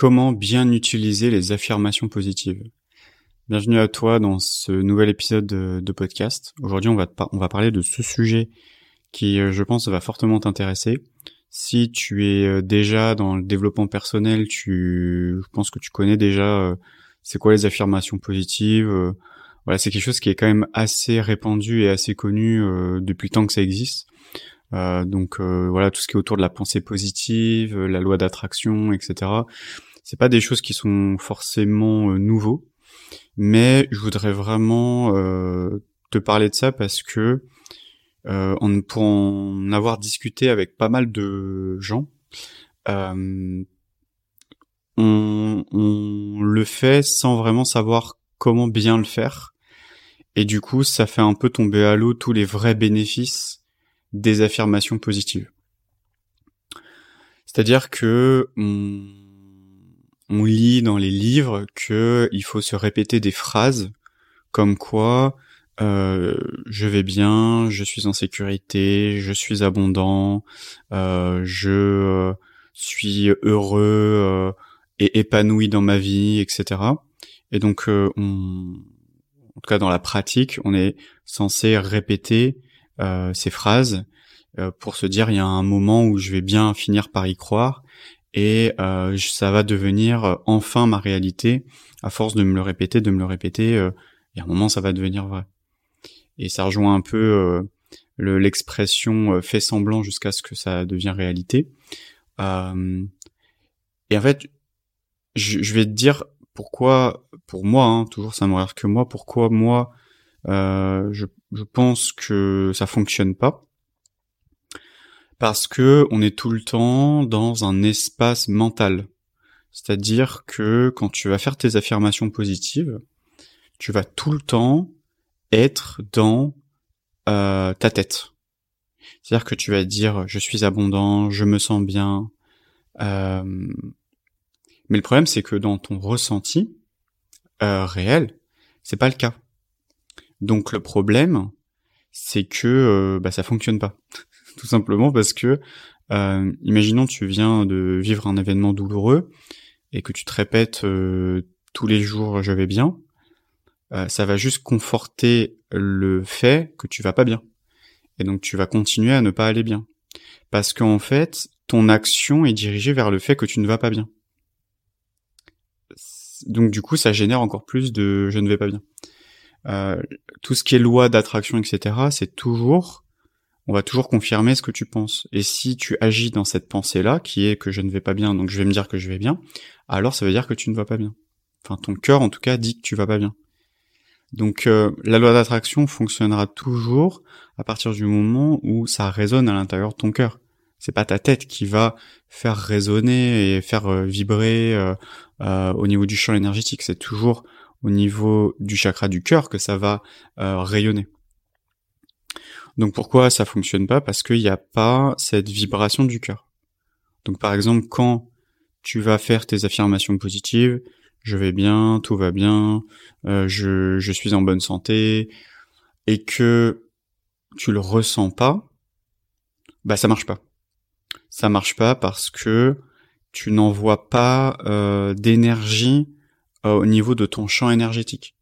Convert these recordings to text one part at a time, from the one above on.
Comment bien utiliser les affirmations positives? Bienvenue à toi dans ce nouvel épisode de, podcast. Aujourd'hui, on va, parler de ce sujet qui, euh, je pense, va fortement t'intéresser. Si tu es euh, déjà dans le développement personnel, tu, je pense que tu connais déjà euh, c'est quoi les affirmations positives. Voilà, c'est quelque chose qui est quand même assez répandu et assez connu depuis le temps que ça existe. donc voilà, tout ce qui est autour de la pensée positive, la loi d'attraction, etc c'est pas des choses qui sont forcément euh, nouveaux, mais je voudrais vraiment euh, te parler de ça parce que euh, pour en avoir discuté avec pas mal de gens, on, on, le fait sans vraiment savoir comment bien le faire. Et du coup, ça fait un peu tomber à l'eau tous les vrais bénéfices des affirmations positives. C'est-à-dire que on lit dans les livres que il faut se répéter des phrases comme quoi euh, je vais bien, je suis en sécurité, je suis abondant, euh, je suis heureux euh, et épanoui dans ma vie, etc. Et donc, on, en tout cas dans la pratique, on est censé répéter ces phrases pour se dire il y a un moment où je vais bien finir par y croire et euh, ça va devenir euh, enfin ma réalité à force de me le répéter, de me le répéter. Euh, et à un moment, ça va devenir vrai. Et ça rejoint un peu l'expression fait semblant jusqu'à ce que ça devienne réalité. et en fait, je, vais te dire pourquoi, pour moi, hein, toujours ça me regarde que moi, pourquoi moi, je, je pense que ça fonctionne pas parce que on est tout le temps dans un espace mental. C'est-à-dire que quand tu vas faire tes affirmations positives, tu vas tout le temps être dans euh, ta tête. C'est-à-dire que tu vas dire je suis abondant, je me sens bien. Euh, mais le problème c'est que dans ton ressenti euh, réel, c'est pas le cas. Donc le problème, c'est que bah, ça fonctionne pas tout simplement parce que, euh, imaginons tu viens de vivre un événement douloureux et que tu te répètes euh, tous les jours je vais bien, euh, ça va juste conforter le fait que tu vas pas bien. Et donc tu vas continuer à ne pas aller bien. Parce qu'en fait, ton action est dirigée vers le fait que tu ne vas pas bien. Donc du coup, ça génère encore plus de je ne vais pas bien. Euh, tout ce qui est loi d'attraction, etc., c'est toujours on va toujours confirmer ce que tu penses. Et si tu agis dans cette pensée-là, qui est que je ne vais pas bien, donc je vais me dire que je vais bien, alors ça veut dire que tu ne vas pas bien. Enfin, ton cœur, en tout cas, dit que tu vas pas bien. Donc, euh, la loi d'attraction fonctionnera toujours à partir du moment où ça résonne à l'intérieur de ton cœur. C'est pas ta tête qui va faire résonner et faire euh, vibrer euh, au niveau du champ énergétique. C'est toujours au niveau du chakra du cœur que ça va rayonner. Donc pourquoi ça fonctionne pas? Parce qu'il n'y a pas cette vibration du cœur. Donc par exemple, quand tu vas faire tes affirmations positives, je vais bien, tout va bien, euh, je, je suis en bonne santé, et que tu le ressens pas, bah ça marche pas. Ça marche pas parce que tu n'envoies pas euh, d'énergie euh, au niveau de ton champ énergétique.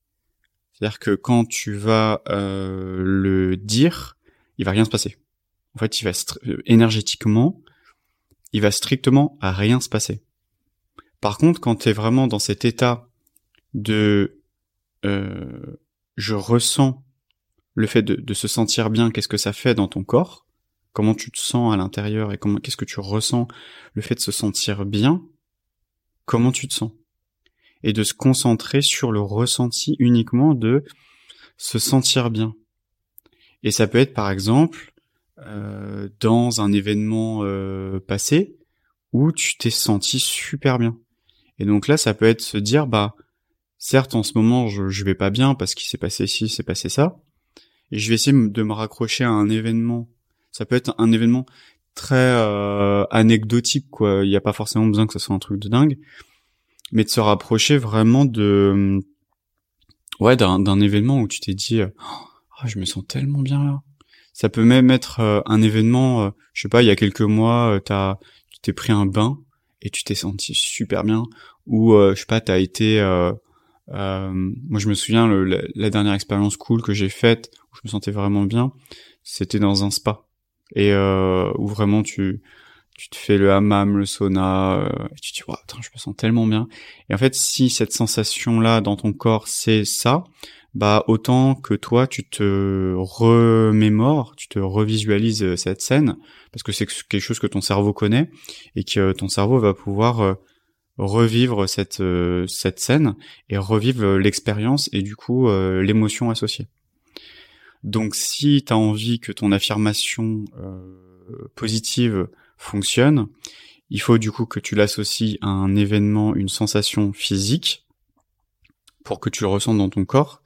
C'est-à-dire que quand tu vas le dire, il va rien se passer. En fait, il va euh, énergétiquement, il va strictement à rien se passer. Par contre, quand tu es vraiment dans cet état de euh, je ressens le fait de, de se sentir bien, qu'est-ce que ça fait dans ton corps, comment tu te sens à l'intérieur et comment qu'est-ce que tu ressens le fait de se sentir bien, comment tu te sens? Et de se concentrer sur le ressenti uniquement de se sentir bien. Et ça peut être par exemple euh, dans un événement euh, passé où tu t'es senti super bien. Et donc là, ça peut être se dire, bah, certes, en ce moment, je, je vais pas bien parce qu'il s'est passé ci, s'est passé ça, et je vais essayer de me raccrocher à un événement. Ça peut être un événement très euh, anecdotique, quoi. Il n'y a pas forcément besoin que ce soit un truc de dingue, mais de se rapprocher vraiment de, ouais, d'un événement où tu t'es dit, ah, je me sens tellement bien là. Ça peut même être euh, un événement, euh, je sais pas, il y a quelques mois, euh, t'as, tu t'es pris un bain et tu t'es senti super bien ou euh, je sais pas t'as été euh, moi je me souviens le, la, dernière expérience cool que j'ai faite où je me sentais vraiment bien c'était dans un spa et où vraiment tu tu te fais le hammam, le sauna, et tu te dis, attends, je me sens tellement bien. Et en fait, si cette sensation-là dans ton corps, c'est ça, bah autant que toi tu te remémores, tu te revisualises euh, cette scène parce que c'est quelque chose que ton cerveau connaît et que ton cerveau va pouvoir euh, revivre cette euh, cette scène et revivre l'expérience et du coup l'émotion associée. Donc si tu as envie que ton affirmation positive fonctionne, il faut du coup que tu l'associes à un événement, une sensation physique pour que tu le ressentes dans ton corps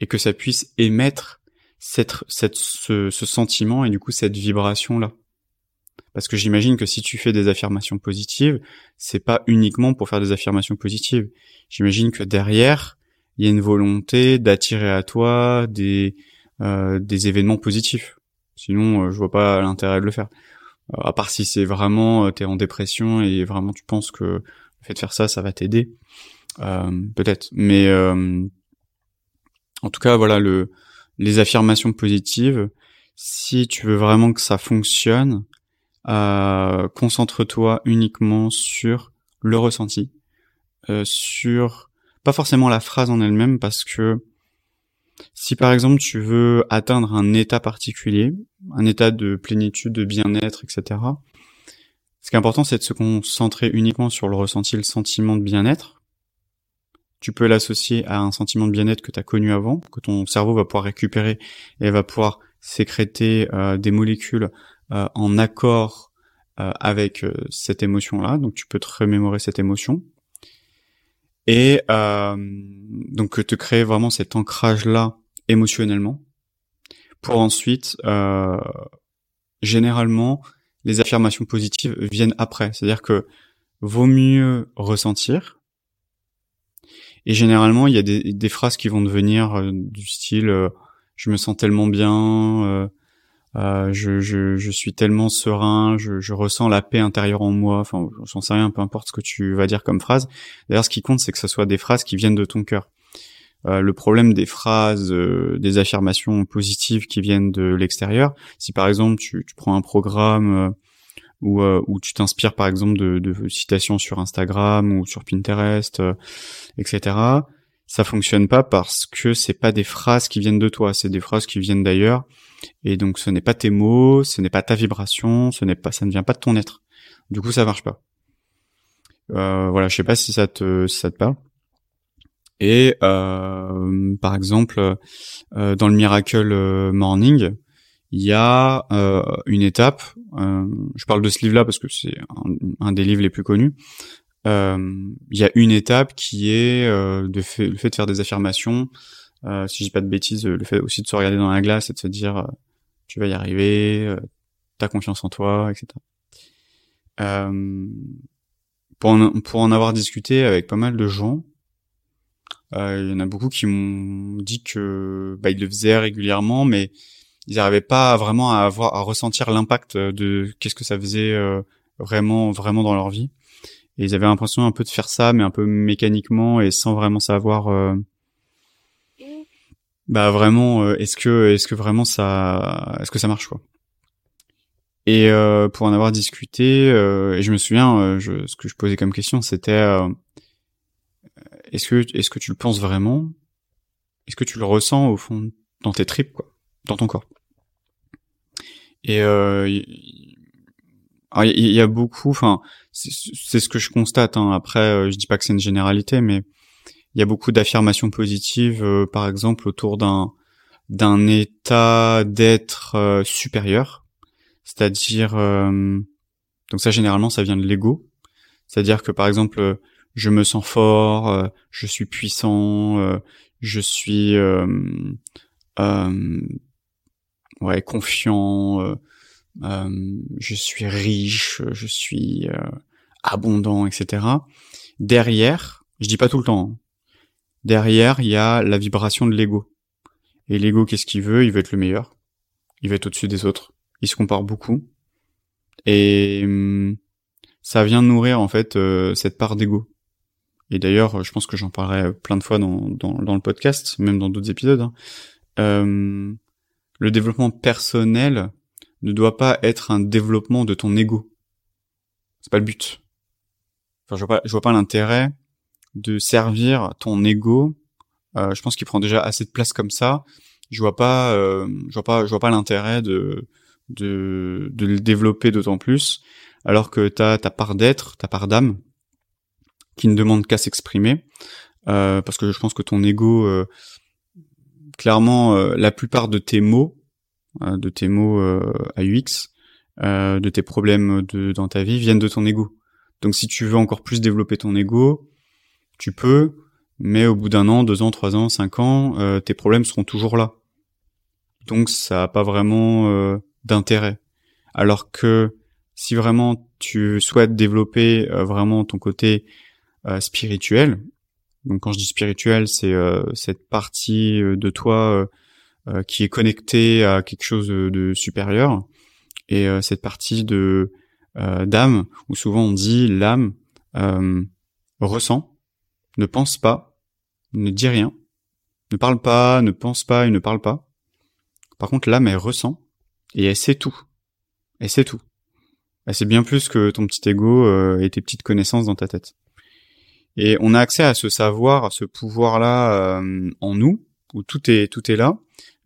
et que ça puisse émettre cette, ce, sentiment et du coup cette vibration là. Parce que j'imagine que si tu fais des affirmations positives, c'est pas uniquement pour faire des affirmations positives. J'imagine que derrière, il y a une volonté d'attirer à toi des, euh, des événements positifs. Sinon, euh, je vois pas l'intérêt de le faire. Euh, à part si c'est vraiment, euh, t'es en dépression et vraiment tu penses que le fait de faire ça, ça va t'aider. Euh, peut-être. Mais en tout cas, voilà, le, les affirmations positives, si tu veux vraiment que ça fonctionne, euh, concentre-toi uniquement sur le ressenti, euh, sur pas forcément la phrase en elle-même, parce que si par exemple tu veux atteindre un état particulier, un état de plénitude, de bien-être, etc., ce qui est important, c'est de se concentrer uniquement sur le ressenti, le sentiment de bien-être, tu peux l'associer à un sentiment de bien-être que tu as connu avant, que ton cerveau va pouvoir récupérer et va pouvoir sécréter euh, des molécules euh, en accord euh, avec cette émotion-là. Donc tu peux te remémorer cette émotion. Et donc te créer vraiment cet ancrage-là émotionnellement pour ensuite, généralement, les affirmations positives viennent après. C'est-à-dire que vaut mieux ressentir, et généralement, il y a des, phrases qui vont devenir euh, du style euh, je me sens tellement bien, euh, je, je, je, suis tellement serein, je, je, ressens la paix intérieure en moi. Enfin, j'en sais rien, peu importe ce que tu vas dire comme phrase. D'ailleurs, ce qui compte, c'est que ce soit des phrases qui viennent de ton cœur. le problème des phrases, des affirmations positives qui viennent de l'extérieur, si par exemple tu, tu prends un programme ou euh, où tu t'inspires par exemple de, de, citations sur Instagram ou sur Pinterest, euh, etc. Ça fonctionne pas parce que c'est pas des phrases qui viennent de toi, c'est des phrases qui viennent d'ailleurs. Et donc ce n'est pas tes mots, ce n'est pas ta vibration, ce n'est pas, ça ne vient pas de ton être. Du coup, ça marche pas. Euh, voilà, je sais pas si ça te, si ça te parle. Et euh, par exemple, euh, dans le Miracle Morning, il y a euh, une étape. Euh, je parle de ce livre-là parce que c'est un, des livres les plus connus. Euh, il y a une étape qui est de fait, le fait de faire des affirmations. si je dis pas de bêtises, le fait aussi de se regarder dans la glace et de se dire tu vas y arriver, t'as confiance en toi, etc. pour, en, pour en avoir discuté avec pas mal de gens, il y en a beaucoup qui m'ont dit que bah, ils le faisaient régulièrement, mais ils n'arrivaient pas vraiment à avoir à ressentir l'impact de qu'est-ce que ça faisait euh, vraiment vraiment dans leur vie. Et ils avaient l'impression un peu de faire ça, mais un peu mécaniquement et sans vraiment savoir. Euh, bah vraiment, euh, est-ce que est-ce que vraiment ça est-ce que ça marche quoi. Et pour en avoir discuté, et je me souviens, je, ce que je posais comme question, c'était est-ce que est-ce que tu le penses vraiment? Est-ce que tu le ressens au fond dans tes tripes quoi, dans ton corps? Et euh, il y, a beaucoup, enfin, c'est ce que je constate. Hein. Après, euh, je dis pas que c'est une généralité, mais il y a beaucoup d'affirmations positives, euh, par exemple, autour d'un d'un état d'être euh, supérieur, c'est-à-dire donc ça généralement ça vient de l'ego, c'est-à-dire que par exemple je me sens fort, je suis puissant, je suis ouais, confiant, euh, euh, je suis riche, je suis euh, abondant, etc. Derrière, je dis pas tout le temps, hein. derrière, il y a la vibration de l'ego. Et l'ego, qu'est-ce qu'il veut? Il veut être le meilleur. Il veut être au-dessus des autres. Il se compare beaucoup. Et hum, ça vient nourrir en fait cette part d'ego. Et d'ailleurs, je pense que j'en parlerai plein de fois dans, dans, dans, le podcast, même dans d'autres épisodes. Hein. Euh, le développement personnel ne doit pas être un développement de ton ego. C'est pas le but. Je vois pas, vois pas l'intérêt de servir ton ego. Euh, je pense qu'il prend déjà assez de place comme ça. Je vois pas, euh, je vois pas, je vois pas l'intérêt de, de de le développer d'autant plus, alors que t'as ta part d'être, ta part d'âme, qui ne demande qu'à s'exprimer. Euh, parce que je pense que ton ego, clairement, la plupart de tes mots, de tes mots à UX, de tes problèmes de, dans ta vie viennent de ton ego. Donc si tu veux encore plus développer ton ego, tu peux, mais au bout d'un an, deux ans, trois ans, cinq ans, tes problèmes seront toujours là. Donc ça n'a pas vraiment d'intérêt. Alors que si vraiment tu souhaites développer vraiment ton côté euh, spirituel. Donc quand je dis spirituel, c'est euh, cette partie euh, de toi qui est connectée à quelque chose de, supérieur et cette partie de d'âme où souvent on dit l'âme ressent, ne pense pas, ne dit rien, ne parle pas, ne pense pas et ne parle pas. Par contre, l'âme, elle ressent et elle sait tout. Elle sait tout. Elle sait bien plus que ton petit ego et tes petites connaissances dans ta tête. Et on a accès à ce savoir, à ce pouvoir-là euh, en nous, où tout est tout est là.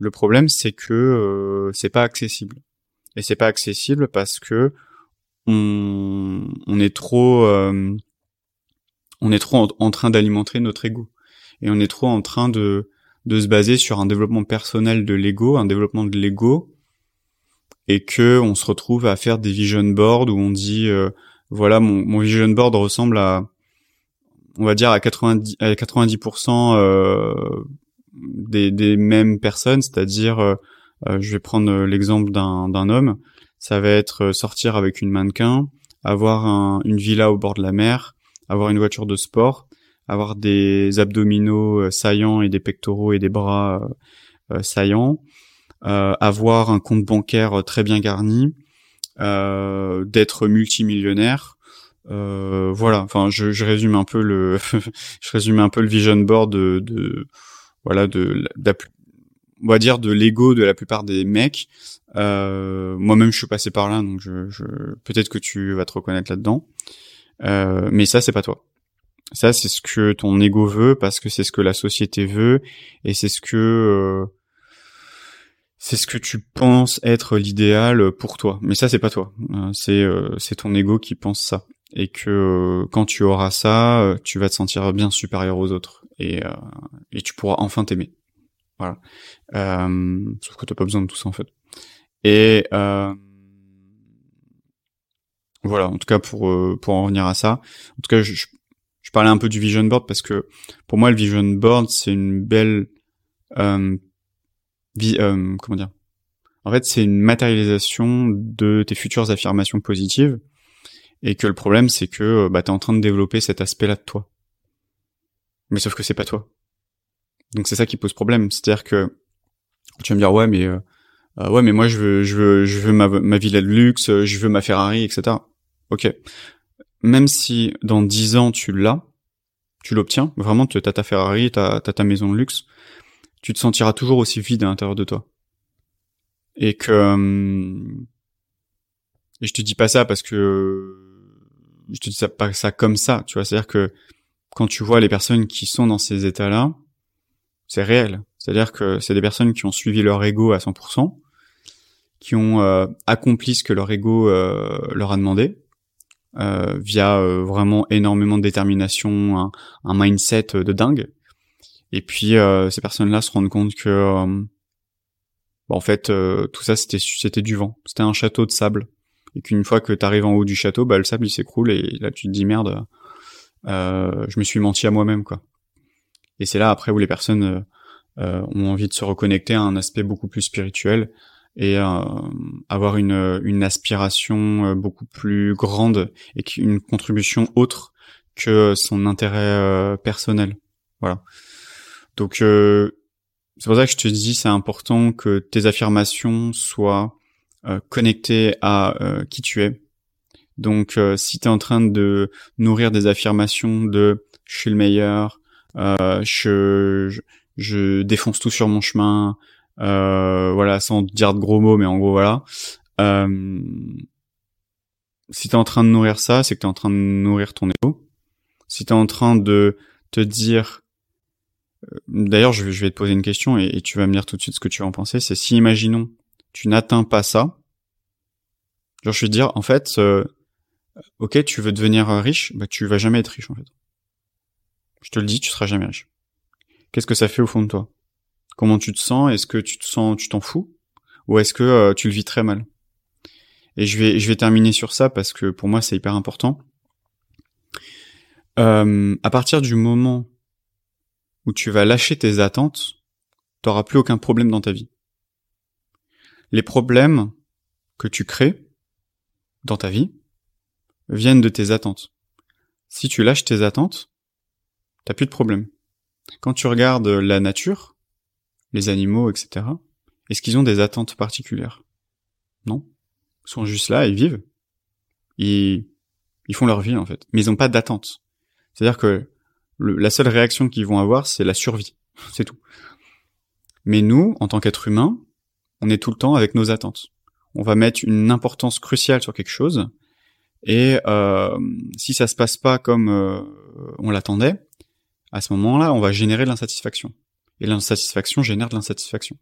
Le problème, c'est que euh, c'est pas accessible. Et c'est pas accessible parce que on, on est trop euh, on est trop en, train d'alimenter notre ego et on est trop en train de de se baser sur un développement personnel de l'ego, un développement de l'ego, et que on se retrouve à faire des vision boards où on dit voilà mon, mon vision board ressemble à on va dire à 90 à 90% euh, des, des mêmes personnes, c'est-à-dire euh, euh, je vais prendre l'exemple d'un homme, ça va être sortir avec une mannequin, avoir une villa au bord de la mer, avoir une voiture de sport, avoir des abdominaux saillants et des pectoraux et des bras saillants, avoir un compte bancaire très bien garni, d'être multimillionnaire, euh, voilà, enfin, je, je, résume un peu le, je résume un peu le vision board de, de voilà, de, on va dire de l'ego de la plupart des mecs. Euh, Moi-même, je suis passé par là, donc je, je peut-être que tu vas te reconnaître là-dedans. Euh, mais ça, c'est pas toi. Ça, c'est ce que ton ego veut parce que c'est ce que la société veut et c'est ce que euh, c'est ce que tu penses être l'idéal pour toi. Mais ça, c'est pas toi. Euh, c'est euh, c'est ton ego qui pense ça et que euh, quand tu auras ça, euh, tu vas te sentir bien supérieur aux autres et, euh, et tu pourras enfin t'aimer. Voilà. sauf que t'as pas besoin de tout ça en fait. Et voilà, en tout cas pour pour en revenir à ça. En tout cas, je, je, parlais un peu du vision board parce que pour moi le vision board c'est une belle vi, comment dire? En fait, c'est une matérialisation de tes futures affirmations positives et que le problème c'est que bah t'es en train de développer cet aspect-là de toi. Mais sauf que c'est pas toi. Donc c'est ça qui pose problème, c'est-à-dire que tu vas me dire ouais mais euh, euh, ouais mais moi je veux je veux je veux ma villa de luxe, je veux ma Ferrari, etc. Ok. Même si dans dix ans tu l'as, tu l'obtiens, vraiment tu as ta Ferrari, t'as as ta maison de luxe, tu te sentiras toujours aussi vide à l'intérieur de toi. Et que hum, et je te dis pas ça parce que je te dis ça pas ça comme ça, tu vois, c'est-à-dire que quand tu vois les personnes qui sont dans ces états-là, c'est réel. C'est-à-dire que c'est des personnes qui ont suivi leur ego à 100%, qui ont euh, accompli ce que leur ego euh, leur a demandé, euh, via vraiment énormément de détermination, un, mindset de dingue. Et puis ces personnes-là se rendent compte que, bah, en fait, tout ça c'était c'était du vent, c'était un château de sable et qu'une fois que tu arrives en haut du château, bah le sable il s'écroule et là tu te dis merde, euh, je me suis menti à moi-même quoi. Et c'est là après où les personnes euh, euh, ont envie de se reconnecter à un aspect beaucoup plus spirituel et euh, avoir une, une aspiration euh, beaucoup plus grande et une contribution autre que son intérêt personnel. Voilà. Donc c'est pour ça que je te dis c'est important que tes affirmations soient euh, connecté à euh, qui tu es, Donc, si tu es en train de nourrir des affirmations de je suis le meilleur, je, je, je, défonce tout sur mon chemin, voilà, sans dire de gros mots, mais en gros voilà. si tu es en train de nourrir ça, c'est que tu es en train de nourrir ton ego. Si tu es en train de te dire D'ailleurs, je, vais te poser une question et, tu vas me dire tout de suite ce que tu vas en penser. C'est si, imaginons, tu n'atteins pas ça, genre je vais te dire, en fait, euh, ok, tu veux devenir riche, bah tu vas jamais être riche en fait. Je te le dis, tu seras jamais riche. Qu'est-ce que ça fait au fond de toi? Comment tu te sens? Est-ce que tu te sens, tu t'en fous? Ou est-ce que euh, tu le vis très mal? Et je vais, je vais terminer sur ça parce que pour moi c'est hyper important. Euh, à partir du moment où tu vas lâcher tes attentes, t'auras plus aucun problème dans ta vie. Les problèmes que tu crées dans ta vie viennent de tes attentes. Si tu lâches tes attentes, t'as plus de problème. Quand tu regardes la nature, les animaux, etc., est-ce qu'ils ont des attentes particulières? Non. Ils sont juste là, ils vivent. Ils, ils font leur vie, en fait. Mais ils n'ont pas d'attente. C'est-à-dire que la seule réaction qu'ils vont avoir, c'est la survie. c'est tout. Mais nous, en tant qu'être humain, on est tout le temps avec nos attentes. On va mettre une importance cruciale sur quelque chose, et euh, si ça se passe pas comme euh, on l'attendait, à ce moment-là, on va générer de l'insatisfaction. Et l'insatisfaction génère de l'insatisfaction.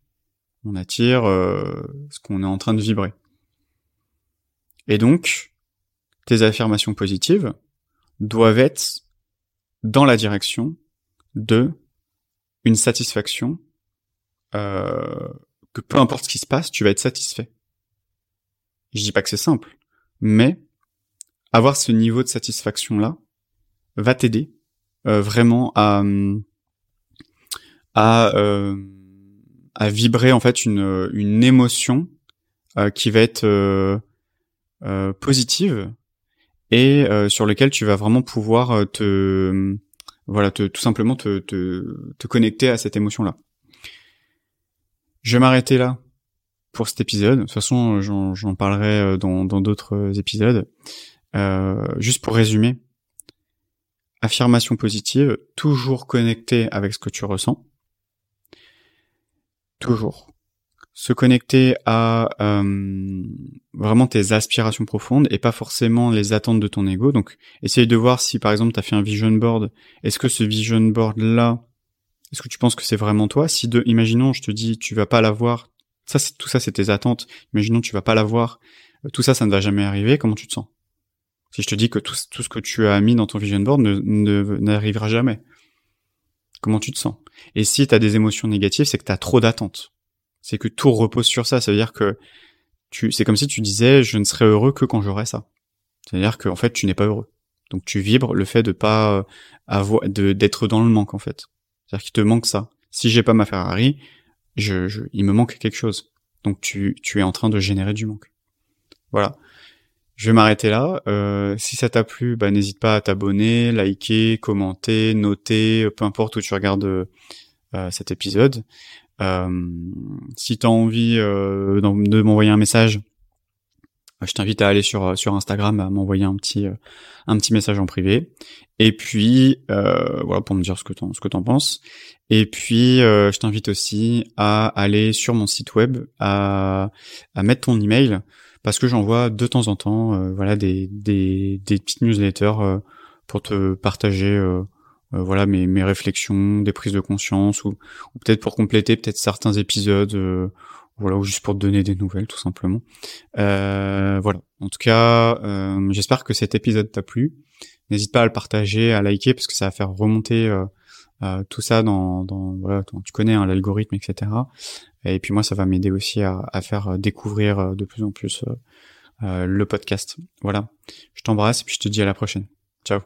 On attire euh, ce qu'on est en train de vibrer. Et donc, tes affirmations positives doivent être dans la direction de une satisfaction que peu importe ce qui se passe, tu vas être satisfait. Je dis pas que c'est simple, mais avoir ce niveau de satisfaction là va t'aider euh, vraiment à à euh, à vibrer en fait une une émotion euh, qui va être positive et sur lequel tu vas vraiment pouvoir te voilà te, tout simplement te, te, te connecter à cette émotion là. Je vais m'arrêter là pour cet épisode. De toute façon, j'en parlerai euh, dans d'autres épisodes. Euh, juste pour résumer, affirmation positive, toujours connecté avec ce que tu ressens. Toujours se connecter à euh, vraiment tes aspirations profondes et pas forcément les attentes de ton ego. Donc, essaye de voir si par exemple tu as fait un vision board, est-ce que ce vision board là, est-ce que tu penses que c'est vraiment toi? Si de, imaginons, je te dis, tu vas pas l'avoir, ça c'est tout ça c'est tes attentes. Imaginons tu vas pas l'avoir, euh, tout ça ça ne va jamais arriver. Comment tu te sens? Si je te dis que tout, tout ce que tu as mis dans ton vision board ne n'arrivera jamais, comment tu te sens? Et si tu as des émotions négatives, c'est que tu as trop d'attentes c'est que tout repose sur ça. Ça veut dire que tu, c'est comme si tu disais, je ne serai heureux que quand j'aurai ça. C'est-à-dire qu'en fait, tu n'es pas heureux. Donc tu vibres le fait de pas euh, avoir, d'être dans le manque en fait. C'est-à-dire qu'il te manque ça. Si j'ai pas ma Ferrari, je, je, il me manque quelque chose. Donc tu, tu es en train de générer du manque. Voilà. Je vais m'arrêter là. Euh, si ça t'a plu, bah, n'hésite pas à t'abonner, liker, commenter, noter, peu importe où tu regardes euh, cet épisode. Euh, si tu as envie euh, de m'envoyer un message, euh, je t'invite à aller sur sur Instagram à m'envoyer un petit un petit message en privé. Et puis euh, voilà pour me dire ce que t'en ce que penses. Et puis euh, je t'invite aussi à aller sur mon site web à à mettre ton email parce que j'envoie de temps en temps euh, voilà des des des petites newsletters pour te partager euh, voilà mes, mes réflexions, des prises de conscience ou, ou peut-être pour compléter peut-être certains épisodes, euh, voilà ou juste pour te donner des nouvelles tout simplement. Euh, voilà. En tout cas, euh, j'espère que cet épisode t'a plu. N'hésite pas à le partager, à liker parce que ça va faire remonter euh, tout ça dans, dans voilà, tu connais hein, l'algorithme, etc. Et puis moi, ça va m'aider aussi à, à, faire découvrir de plus en plus le podcast. Voilà. Je t'embrasse et puis je te dis à la prochaine. Ciao.